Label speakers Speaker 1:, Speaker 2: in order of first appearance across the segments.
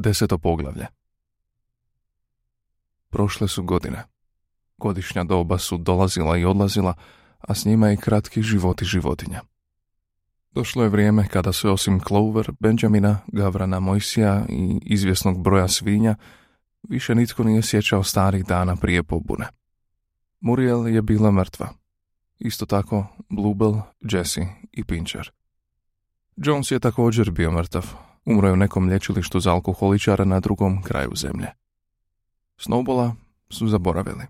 Speaker 1: deseto poglavlje. Prošle su godine. Godišnja doba su dolazila i odlazila, a s njima i kratki životi životinja. Došlo je vrijeme kada se osim Clover, Benjamina, Gavrana Mojsija i izvjesnog broja svinja, više nitko nije sjećao starih dana prije pobune. Muriel je bila mrtva. Isto tako Bluebell, Jesse i Pincher. Jones je također bio mrtav. Umro je u nekom lječilištu za alkoholičara na drugom kraju zemlje. Snowbola su zaboravili.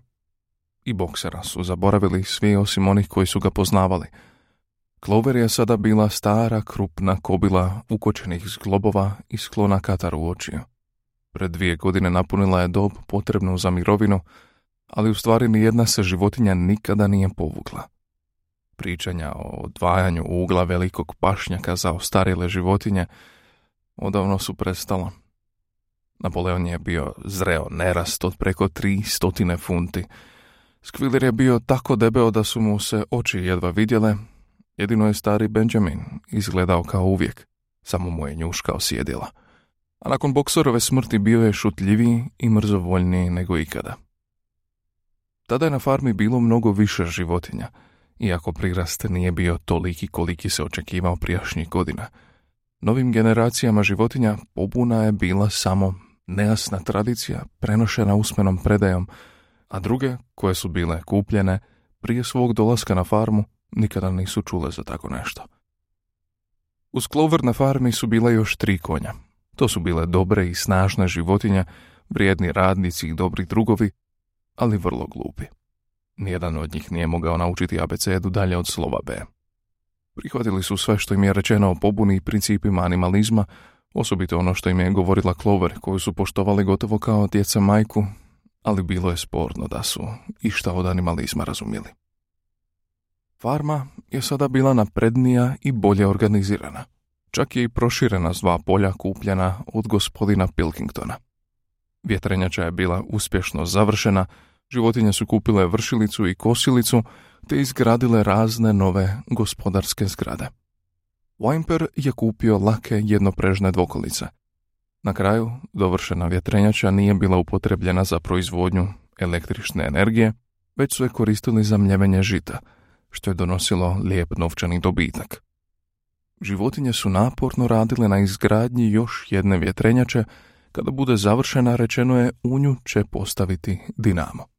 Speaker 1: I boksera su zaboravili svi osim onih koji su ga poznavali. Clover je sada bila stara, krupna kobila ukočenih zglobova i sklona katar u očiju. Pred dvije godine napunila je dob potrebnu za mirovinu, ali u stvari ni jedna se životinja nikada nije povukla. Pričanja o odvajanju ugla velikog pašnjaka za ostarile životinje odavno su prestala. Napoleon je bio zreo nerast od preko tri stotine funti. Skviler je bio tako debeo da su mu se oči jedva vidjele, jedino je stari Benjamin izgledao kao uvijek, samo mu je njuškao sjedila. A nakon boksorove smrti bio je šutljiviji i mrzovoljniji nego ikada. Tada je na farmi bilo mnogo više životinja, iako prirast nije bio toliki koliki se očekivao prijašnjih godina. Novim generacijama životinja pobuna je bila samo nejasna tradicija prenošena usmenom predajom, a druge, koje su bile kupljene, prije svog dolaska na farmu, nikada nisu čule za tako nešto. Uz Clover na farmi su bila još tri konja. To su bile dobre i snažne životinje, vrijedni radnici i dobri drugovi, ali vrlo glupi. Nijedan od njih nije mogao naučiti abecedu dalje od slova B. Prihvatili su sve što im je rečeno o pobuni i principima animalizma, osobito ono što im je govorila Clover, koju su poštovali gotovo kao djeca majku, ali bilo je sporno da su išta od animalizma razumjeli. Farma je sada bila naprednija i bolje organizirana. Čak je i proširena s dva polja kupljena od gospodina Pilkingtona. Vjetrenjača je bila uspješno završena, životinje su kupile vršilicu i kosilicu, te izgradile razne nove gospodarske zgrade. Wimper je kupio lake jednoprežne dvokolice. Na kraju, dovršena vjetrenjača nije bila upotrebljena za proizvodnju električne energije, već su je koristili za mljevenje žita, što je donosilo lijep novčani dobitak. Životinje su naporno radile na izgradnji još jedne vjetrenjače, kada bude završena rečeno je u nju će postaviti dinamo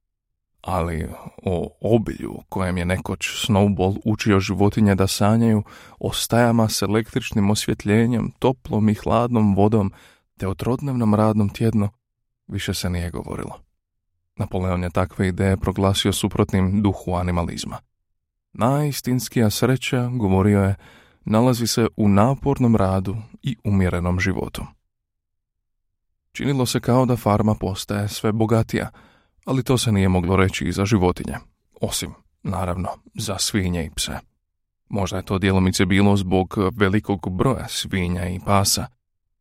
Speaker 1: ali o obilju kojem je nekoć Snowball učio životinje da sanjaju, o stajama s električnim osvjetljenjem, toplom i hladnom vodom, te o trodnevnom radnom tjednu, više se nije govorilo. Napoleon je takve ideje proglasio suprotnim duhu animalizma. Najistinskija sreća, govorio je, nalazi se u napornom radu i umjerenom životu. Činilo se kao da farma postaje sve bogatija – ali to se nije moglo reći i za životinje, osim, naravno, za svinje i pse. Možda je to djelomice bilo zbog velikog broja svinja i pasa.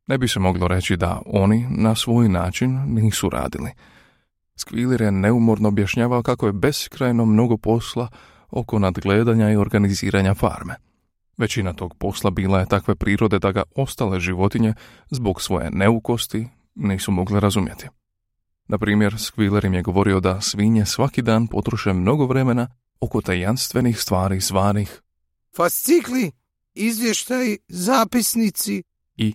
Speaker 1: Ne bi se moglo reći da oni na svoj način nisu radili. Skvilir je neumorno objašnjavao kako je beskrajno mnogo posla oko nadgledanja i organiziranja farme. Većina tog posla bila je takve prirode da ga ostale životinje zbog svoje neukosti nisu mogle razumjeti. Na primjer, Squealer im je govorio da svinje svaki dan potroše mnogo vremena oko tajanstvenih stvari zvanih
Speaker 2: fascikli, izvještaj, zapisnici
Speaker 1: i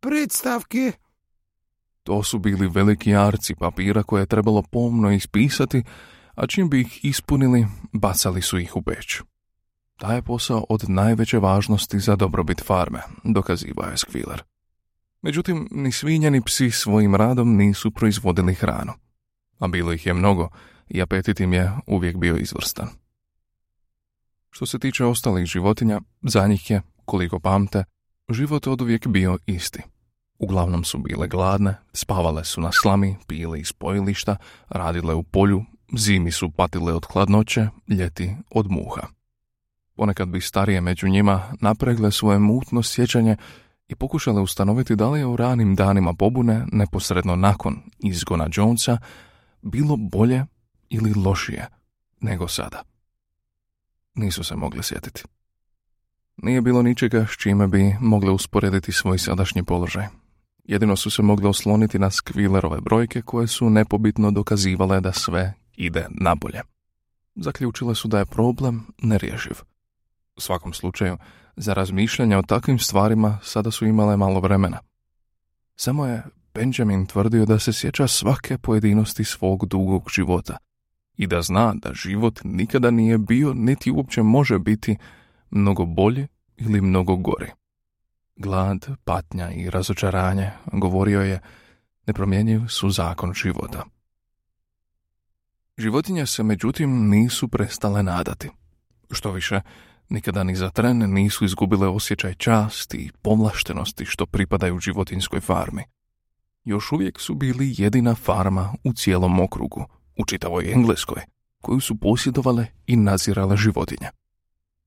Speaker 2: predstavke.
Speaker 1: To su bili veliki arci papira koje je trebalo pomno ispisati, a čim bi ih ispunili, bacali su ih u peć. Taj je posao od najveće važnosti za dobrobit farme, dokazivao je Squealer. Međutim, ni svinja ni psi svojim radom nisu proizvodili hranu. A bilo ih je mnogo i apetit im je uvijek bio izvrstan. Što se tiče ostalih životinja, za njih je, koliko pamte, život od uvijek bio isti. Uglavnom su bile gladne, spavale su na slami, pile iz pojilišta, radile u polju, zimi su patile od hladnoće, ljeti od muha. Ponekad bi starije među njima napregle svoje mutno sjećanje i pokušale ustanoviti da li je u ranim danima pobune, neposredno nakon izgona Jonesa, bilo bolje ili lošije nego sada. Nisu se mogli sjetiti. Nije bilo ničega s čime bi mogle usporediti svoj sadašnji položaj. Jedino su se mogli osloniti na skvilerove brojke koje su nepobitno dokazivale da sve ide nabolje. Zaključile su da je problem nerježiv. U svakom slučaju, za razmišljanje o takvim stvarima sada su imale malo vremena. Samo je Benjamin tvrdio da se sjeća svake pojedinosti svog dugog života i da zna da život nikada nije bio niti uopće može biti mnogo bolji ili mnogo gori. Glad, patnja i razočaranje, govorio je, nepromjenjiv su zakon života. Životinje se međutim nisu prestale nadati. Što više, nikada ni za tren nisu izgubile osjećaj časti i povlaštenosti što pripadaju životinskoj farmi. Još uvijek su bili jedina farma u cijelom okrugu, u čitavoj Engleskoj, koju su posjedovale i nazirale životinje.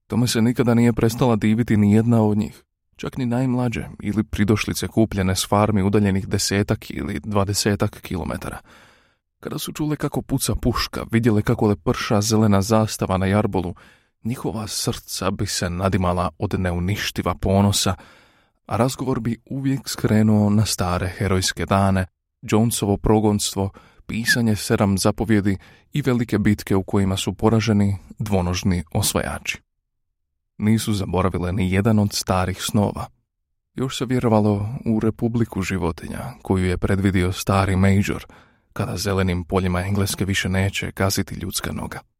Speaker 1: Tome se nikada nije prestala diviti ni jedna od njih, čak ni najmlađe ili pridošlice kupljene s farmi udaljenih desetak ili dvadesetak kilometara. Kada su čule kako puca puška, vidjele kako le prša zelena zastava na jarbolu, njihova srca bi se nadimala od neuništiva ponosa, a razgovor bi uvijek skrenuo na stare herojske dane, Jonesovo progonstvo, pisanje sedam zapovjedi i velike bitke u kojima su poraženi dvonožni osvajači. Nisu zaboravile ni jedan od starih snova. Još se vjerovalo u republiku životinja, koju je predvidio stari Major, kada zelenim poljima Engleske više neće kaziti ljudska noga.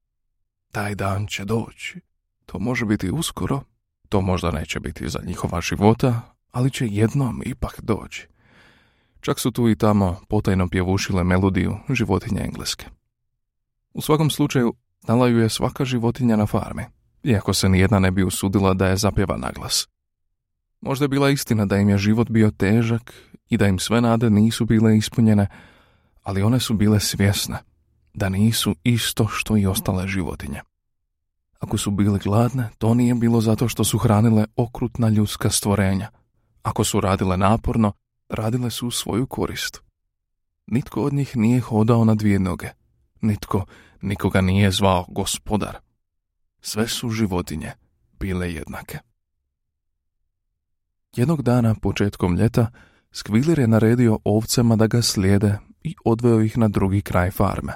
Speaker 1: Taj dan će doći. To može biti uskoro, to možda neće biti za njihova života, ali će jednom ipak doći. Čak su tu i tamo potajno pjevušile melodiju životinje engleske. U svakom slučaju, znala ju je svaka životinja na farmi, iako se nijedna ne bi usudila da je zapjeva naglas. Možda je bila istina da im je život bio težak i da im sve nade nisu bile ispunjene, ali one su bile svjesne da nisu isto što i ostale životinje. Ako su bile gladne, to nije bilo zato što su hranile okrutna ljudska stvorenja. Ako su radile naporno, radile su svoju korist. Nitko od njih nije hodao na dvije noge. Nitko nikoga nije zvao gospodar. Sve su životinje bile jednake. Jednog dana, početkom ljeta, Skvilir je naredio ovcama da ga slijede i odveo ih na drugi kraj farme,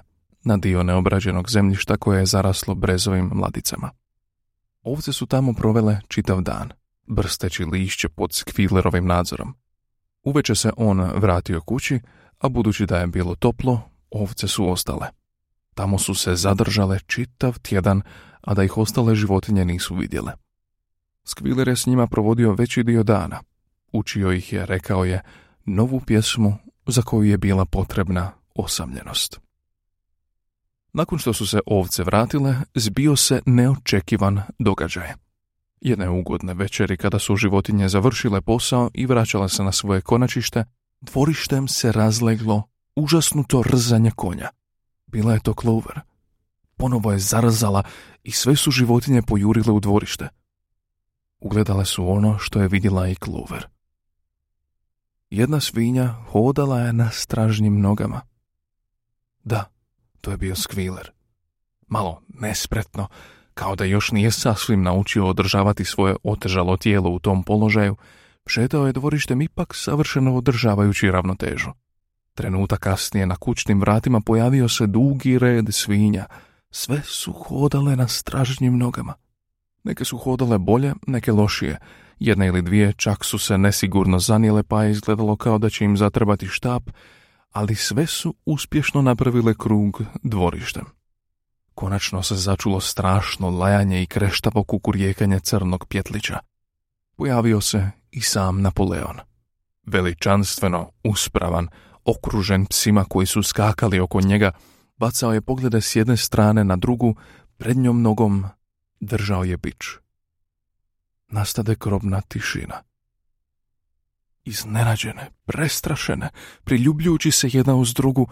Speaker 1: na dio neobrađenog zemljišta koje je zaraslo brezovim mladicama. Ovce su tamo provele čitav dan, brsteći lišće pod Skvilerovim nadzorom. Uveče se on vratio kući, a budući da je bilo toplo, ovce su ostale. Tamo su se zadržale čitav tjedan, a da ih ostale životinje nisu vidjele. Skviler je s njima provodio veći dio dana. Učio ih je, rekao je, novu pjesmu za koju je bila potrebna osamljenost. Nakon što su se ovce vratile, zbio se neočekivan događaj. Jedne ugodne večeri kada su životinje završile posao i vraćale se na svoje konačište, dvorištem se razleglo užasnuto rzanje konja. Bila je to Clover. Ponovo je zarzala i sve su životinje pojurile u dvorište. Ugledale su ono što je vidjela i Clover. Jedna svinja hodala je na stražnjim nogama. Da, to je bio skviler. Malo nespretno, kao da još nije sasvim naučio održavati svoje otežalo tijelo u tom položaju, šetao je dvorištem ipak savršeno održavajući ravnotežu. Trenutak kasnije na kućnim vratima pojavio se dugi red svinja. Sve su hodale na stražnjim nogama. Neke su hodale bolje, neke lošije. Jedna ili dvije čak su se nesigurno zanijele pa je izgledalo kao da će im zatrebati štap, ali sve su uspješno napravile krug dvorištem. Konačno se začulo strašno lajanje i kreštavo kukurijekanje crnog pjetlića. Pojavio se i sam Napoleon. Veličanstveno, uspravan, okružen psima koji su skakali oko njega, bacao je poglede s jedne strane na drugu, prednjom nogom držao je bić. Nastade krobna tišina. Iznenađene, prestrašene, priljubljujući se jedna uz drugu,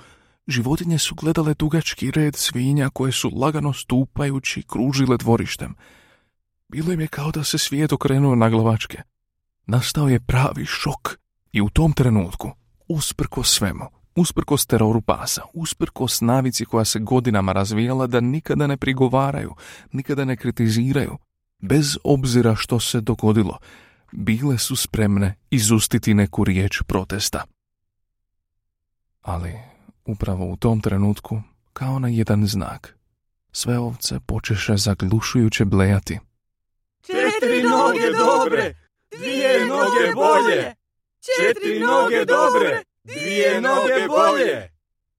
Speaker 1: životinje su gledale dugački red svinja koje su lagano stupajući kružile dvorištem. Bilo im je kao da se svijet okrenuo na glavačke. Nastao je pravi šok i u tom trenutku, usprko svemu, usprkos teroru pasa, usprkos navici koja se godinama razvijala da nikada ne prigovaraju, nikada ne kritiziraju, bez obzira što se dogodilo, bile su spremne izustiti neku riječ protesta. Ali upravo u tom trenutku, kao na jedan znak, sve ovce počeše zaglušujuće blejati.
Speaker 3: Četiri noge dobre, dvije noge bolje. Četiri noge dobre, dvije noge bolje.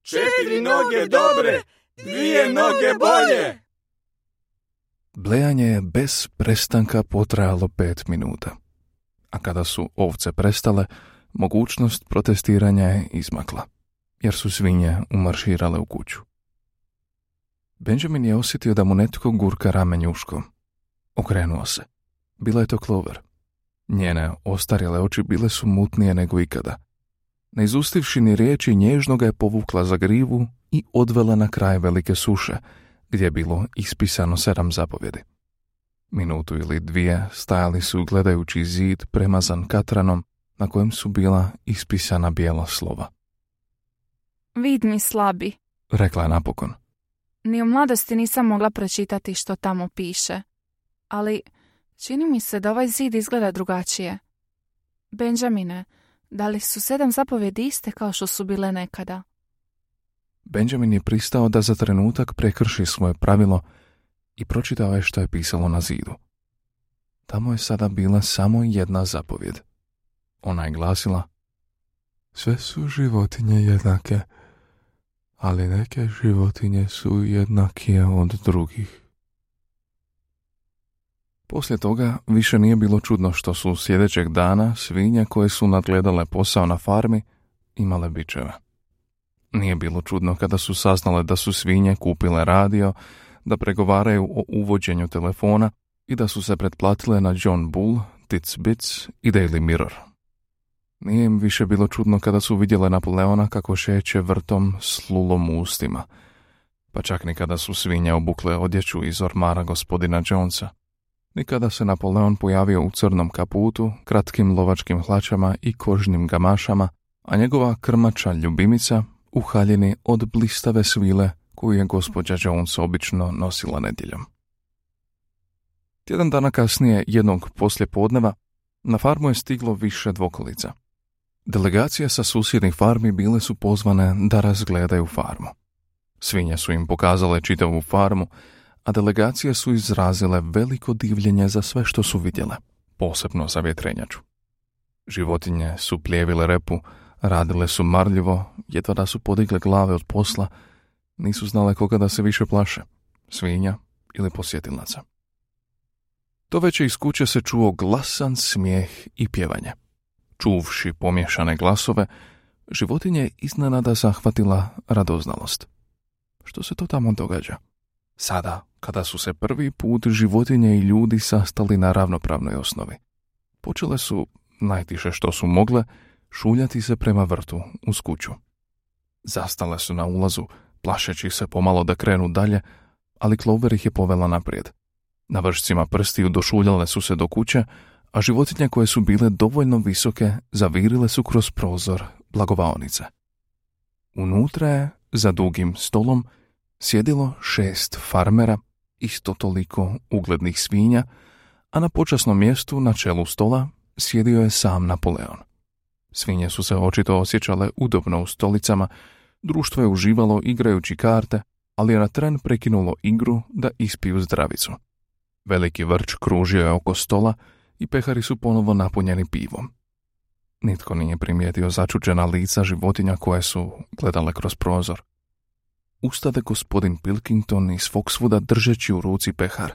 Speaker 3: Četiri noge dobre, dvije noge bolje.
Speaker 1: Blejanje je bez prestanka potrajalo pet minuta. A kada su ovce prestale, mogućnost protestiranja je izmakla, jer su svinje umarširale u kuću. Benjamin je osjetio da mu netko gurka rame njuškom. Okrenuo se. Bila je to Clover. Njene ostarjele oči bile su mutnije nego ikada. Ne izustivši ni riječi, nježno ga je povukla za grivu i odvela na kraj velike suše, gdje je bilo ispisano sedam zapovjedi. Minutu ili dvije stajali su gledajući zid premazan katranom na kojem su bila ispisana bijela slova.
Speaker 4: Vid mi slabi.
Speaker 1: Rekla je napokon.
Speaker 4: Ni u mladosti nisam mogla pročitati što tamo piše. Ali čini mi se da ovaj zid izgleda drugačije. Benjamine, da li su sedam zapovjedi iste kao što su bile nekada?
Speaker 1: Benjamin je pristao da za trenutak prekrši svoje pravilo i pročitao je što je pisalo na zidu. Tamo je sada bila samo jedna zapovjed. Ona je glasila Sve su životinje jednake, ali neke životinje su jednakije od drugih. Poslije toga više nije bilo čudno što su sljedećeg dana svinje koje su nadgledale posao na farmi imale bičeve. Nije bilo čudno kada su saznale da su svinje kupile radio, da pregovaraju o uvođenju telefona i da su se pretplatile na John Bull, Tits Bits i Daily Mirror. Nije im više bilo čudno kada su vidjele Napoleona kako šeće vrtom s lulom u ustima, pa čak ni kada su svinje obukle odjeću iz ormara gospodina Jonesa. Nikada se Napoleon pojavio u crnom kaputu, kratkim lovačkim hlačama i kožnim gamašama, a njegova krmača ljubimica u haljini od blistave svile koju je gospođa Jones obično nosila nedjeljom. Tjedan dana kasnije, jednog poslje podneva, na farmu je stiglo više dvokolica. Delegacije sa susjednih farmi bile su pozvane da razgledaju farmu. Svinje su im pokazale čitavu farmu, a delegacije su izrazile veliko divljenje za sve što su vidjele, posebno za vjetrenjaču. Životinje su plijevile repu, radile su marljivo, jedva da su podigle glave od posla, nisu znale koga da se više plaše, svinja ili posjetilaca. To već iz kuće se čuo glasan smijeh i pjevanje. Čuvši pomješane glasove, životinje je iznenada zahvatila radoznalost. Što se to tamo događa? Sada, kada su se prvi put životinje i ljudi sastali na ravnopravnoj osnovi, počele su, najtiše što su mogle, šuljati se prema vrtu uz kuću. Zastale su na ulazu, plašeći se pomalo da krenu dalje, ali Clover ih je povela naprijed. Na vršcima prstiju došuljale su se do kuće, a životinje koje su bile dovoljno visoke zavirile su kroz prozor blagovaonice. Unutra je, za dugim stolom, sjedilo šest farmera, isto toliko uglednih svinja, a na počasnom mjestu na čelu stola sjedio je sam Napoleon. Svinje su se očito osjećale udobno u stolicama, društvo je uživalo igrajući karte, ali je na tren prekinulo igru da ispiju zdravicu. Veliki vrč kružio je oko stola i pehari su ponovo napunjeni pivom. Nitko nije primijetio začuđena lica životinja koje su gledale kroz prozor. Ustade gospodin Pilkington iz Foxwooda držeći u ruci pehar.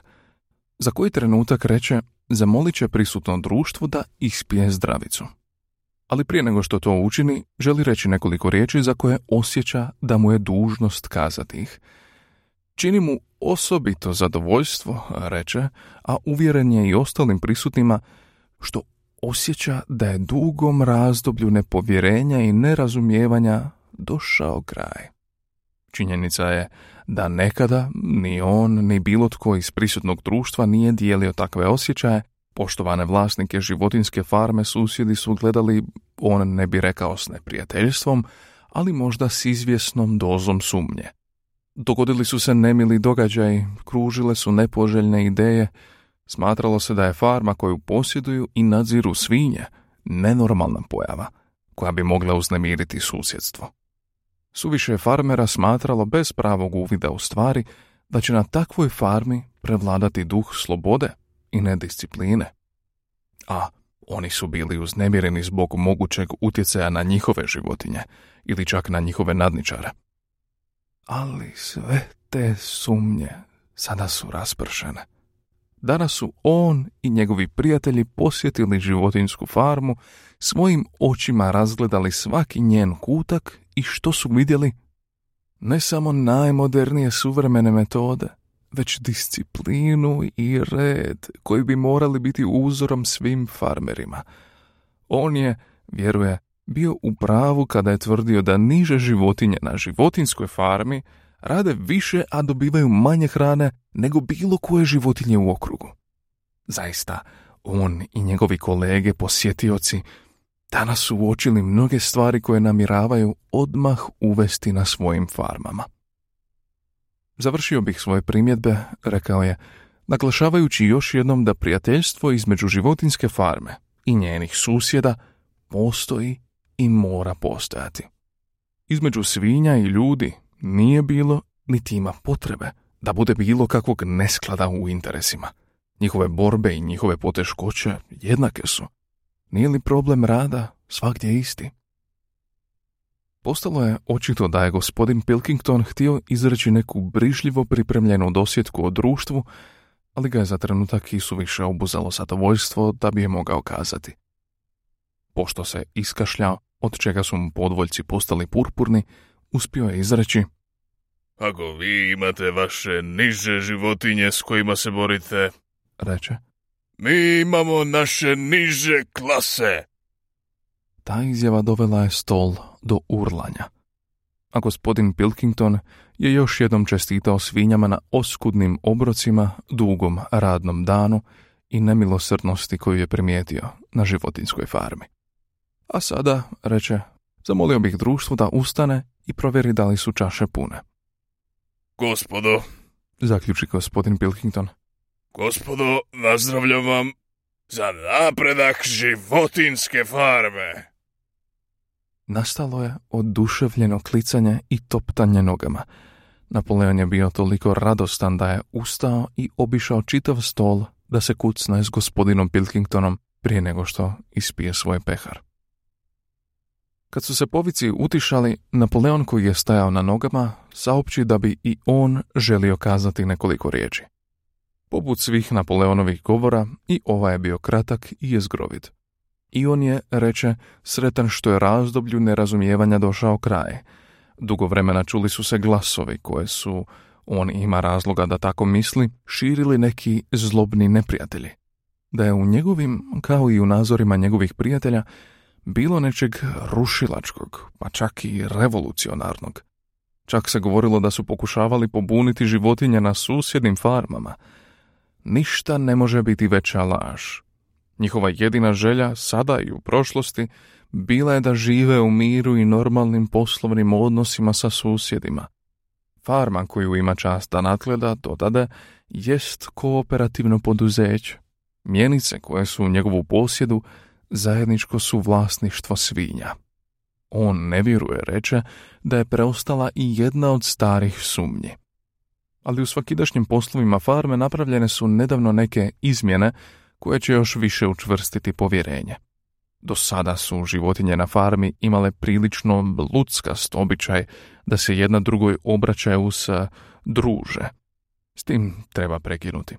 Speaker 1: Za koji trenutak reče, zamolit će prisutno društvo da ispije zdravicu. Ali prije nego što to učini, želi reći nekoliko riječi za koje osjeća da mu je dužnost kazati ih. Čini mu osobito zadovoljstvo, reče, a uvjeren je i ostalim prisutnima, što osjeća da je dugom razdoblju nepovjerenja i nerazumijevanja došao kraj. Činjenica je da nekada ni on ni bilo tko iz prisutnog društva nije dijelio takve osjećaje, poštovane vlasnike životinske farme susjedi su gledali, on ne bi rekao s neprijateljstvom, ali možda s izvjesnom dozom sumnje. Dogodili su se nemili događaji, kružile su nepoželjne ideje, Smatralo se da je farma koju posjeduju i nadziru svinje nenormalna pojava koja bi mogla uznemiriti susjedstvo. Suviše farmera smatralo bez pravog uvida u stvari da će na takvoj farmi prevladati duh slobode i nediscipline. A oni su bili uznemireni zbog mogućeg utjecaja na njihove životinje ili čak na njihove nadničare. Ali sve te sumnje sada su raspršene. Danas su on i njegovi prijatelji posjetili životinsku farmu, svojim očima razgledali svaki njen kutak i što su vidjeli? Ne samo najmodernije suvremene metode, već disciplinu i red koji bi morali biti uzorom svim farmerima. On je, vjeruje, bio u pravu kada je tvrdio da niže životinje na životinskoj farmi rade više, a dobivaju manje hrane nego bilo koje životinje u okrugu. Zaista, on i njegovi kolege posjetioci danas su uočili mnoge stvari koje namiravaju odmah uvesti na svojim farmama. Završio bih svoje primjedbe, rekao je, naglašavajući još jednom da prijateljstvo između životinske farme i njenih susjeda postoji i mora postojati. Između svinja i ljudi nije bilo niti ima potrebe da bude bilo kakvog nesklada u interesima. Njihove borbe i njihove poteškoće jednake su. Nije li problem rada svakdje isti? Postalo je očito da je gospodin Pilkington htio izreći neku brižljivo pripremljenu dosjetku o društvu, ali ga je za trenutak i suviše obuzalo zadovoljstvo da bi je mogao kazati. Pošto se iskašljao, od čega su mu podvoljci postali purpurni, uspio je izreći
Speaker 3: Ako vi imate vaše niže životinje s kojima se borite,
Speaker 1: reče.
Speaker 3: Mi imamo naše niže klase.
Speaker 1: Ta izjava dovela je stol do urlanja. A gospodin Pilkington je još jednom čestitao svinjama na oskudnim obrocima, dugom radnom danu i nemilosrdnosti koju je primijetio na životinskoj farmi. A sada, reče, zamolio bih društvo da ustane i provjeri da li su čaše pune.
Speaker 3: Gospodo,
Speaker 1: Zaključi gospodin Pilkington.
Speaker 3: gospodo, nazdravljam vam za napredak životinske farme.
Speaker 1: Nastalo je oduševljeno klicanje i toptanje nogama. Napoleon je bio toliko radostan da je ustao i obišao čitav stol da se kucne s gospodinom Pilkingtonom prije nego što ispije svoj pehar. Kad su se povici utišali, Napoleon koji je stajao na nogama saopći da bi i on želio kazati nekoliko riječi. Poput svih Napoleonovih govora, i ovaj je bio kratak i jezgrovit. I on je, reče, sretan što je razdoblju nerazumijevanja došao kraj. Dugo vremena čuli su se glasovi koje su, on ima razloga da tako misli, širili neki zlobni neprijatelji. Da je u njegovim, kao i u nazorima njegovih prijatelja, bilo nečeg rušilačkog, pa čak i revolucionarnog. Čak se govorilo da su pokušavali pobuniti životinje na susjednim farmama. Ništa ne može biti veća laž. Njihova jedina želja, sada i u prošlosti, bila je da žive u miru i normalnim poslovnim odnosima sa susjedima. Farma koju ima čast da nadgleda, dodade, jest kooperativno poduzeće. Mjenice koje su u njegovu posjedu zajedničko su vlasništvo svinja. On ne vjeruje, reče, da je preostala i jedna od starih sumnji. Ali u svakidašnjim poslovima farme napravljene su nedavno neke izmjene koje će još više učvrstiti povjerenje. Do sada su životinje na farmi imale prilično ludskast običaj da se jedna drugoj obraćaju sa druže. S tim treba prekinuti.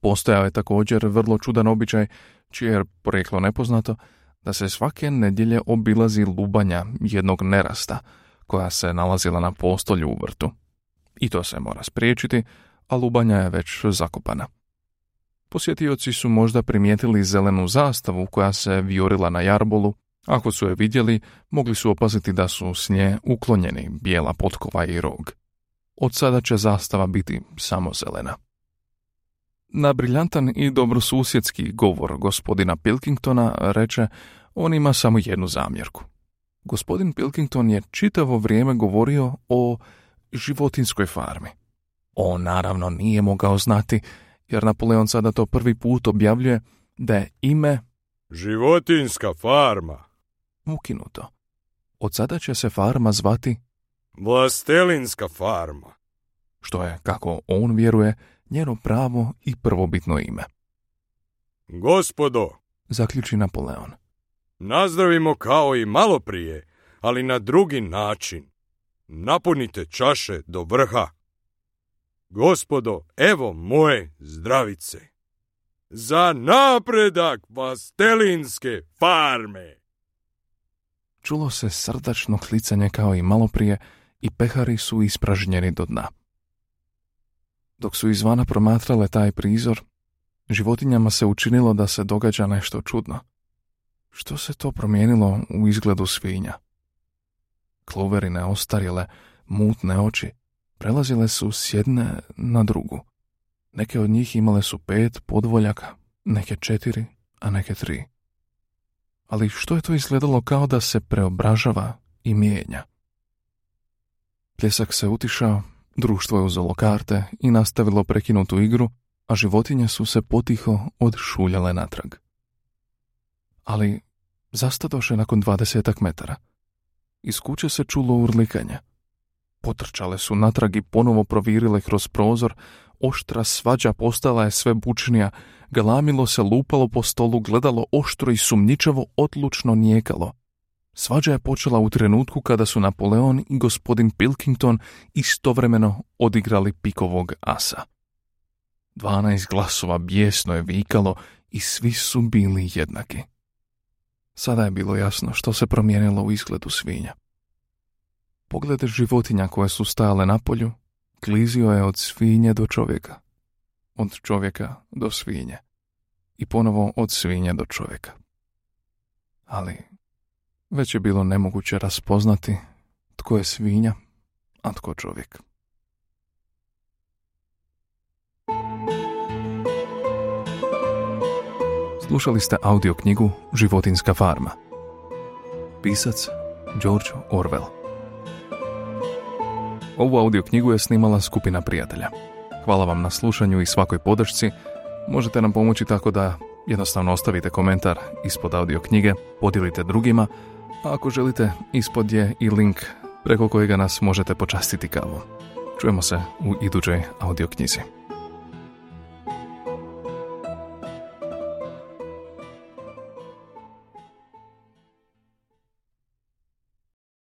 Speaker 1: Postojao je također vrlo čudan običaj, čije je poreklo nepoznato, da se svake nedjelje obilazi lubanja jednog nerasta, koja se nalazila na postolju u vrtu. I to se mora spriječiti, a lubanja je već zakopana. Posjetioci su možda primijetili zelenu zastavu koja se viorila na jarbolu, ako su je vidjeli, mogli su opaziti da su s nje uklonjeni bijela potkova i rog. Od sada će zastava biti samo zelena. Na briljantan i dobrosusjedski govor gospodina Pilkingtona reče on ima samo jednu zamjerku. Gospodin Pilkington je čitavo vrijeme govorio o životinskoj farmi. On naravno nije mogao znati jer Napoleon sada to prvi put objavljuje da je ime
Speaker 5: Životinska farma.
Speaker 1: ukinuto. Od sada će se farma zvati,
Speaker 5: Vlastelinska farma.
Speaker 1: što je, kako on vjeruje, njeno pravo i prvobitno ime.
Speaker 5: Gospodo,
Speaker 1: Zaključi Napoleon.
Speaker 5: nazdravimo kao i malo prije, ali na drugi način. Napunite čaše do vrha. Gospodo, evo moje zdravice. Za napredak Vastelinske farme.
Speaker 1: Čulo se srdačno klicanje kao i maloprije i pehari su ispražnjeni do dna. Dok su izvana promatrale taj prizor, životinjama se učinilo da se događa nešto čudno. Što se to promijenilo u izgledu svinja? Kloverine ostarjele, mutne oči, prelazile su s jedne na drugu. Neke od njih imale su pet podvoljaka, neke četiri, a neke tri ali što je to izgledalo kao da se preobražava i mijenja. Pljesak se utišao, društvo je uzelo karte i nastavilo prekinutu igru, a životinje su se potiho odšuljale natrag. Ali zastadoše nakon dvadesetak metara. Iz kuće se čulo urlikanje. Potrčale su natrag i ponovo provirile kroz prozor, oštra svađa postala je sve bučnija, galamilo se lupalo po stolu, gledalo oštro i sumnjičavo odlučno nijekalo. Svađa je počela u trenutku kada su Napoleon i gospodin Pilkington istovremeno odigrali pikovog asa. Dvanaest glasova bijesno je vikalo i svi su bili jednaki. Sada je bilo jasno što se promijenilo u izgledu svinja. Pogled životinja koje su stajale na polju klizio je od svinje do čovjeka, od čovjeka do svinje i ponovo od svinje do čovjeka. Ali već je bilo nemoguće raspoznati tko je svinja, a tko čovjek. Slušali ste audio knjigu Životinska farma. Pisac George Orwell. Ovu audio knjigu je snimala skupina prijatelja. Hvala vam na slušanju i svakoj podršci. Možete nam pomoći tako da jednostavno ostavite komentar ispod audio knjige, podijelite drugima, a ako želite, ispod je i link preko kojega nas možete počastiti kavu. Čujemo se u idućoj audio knjizi.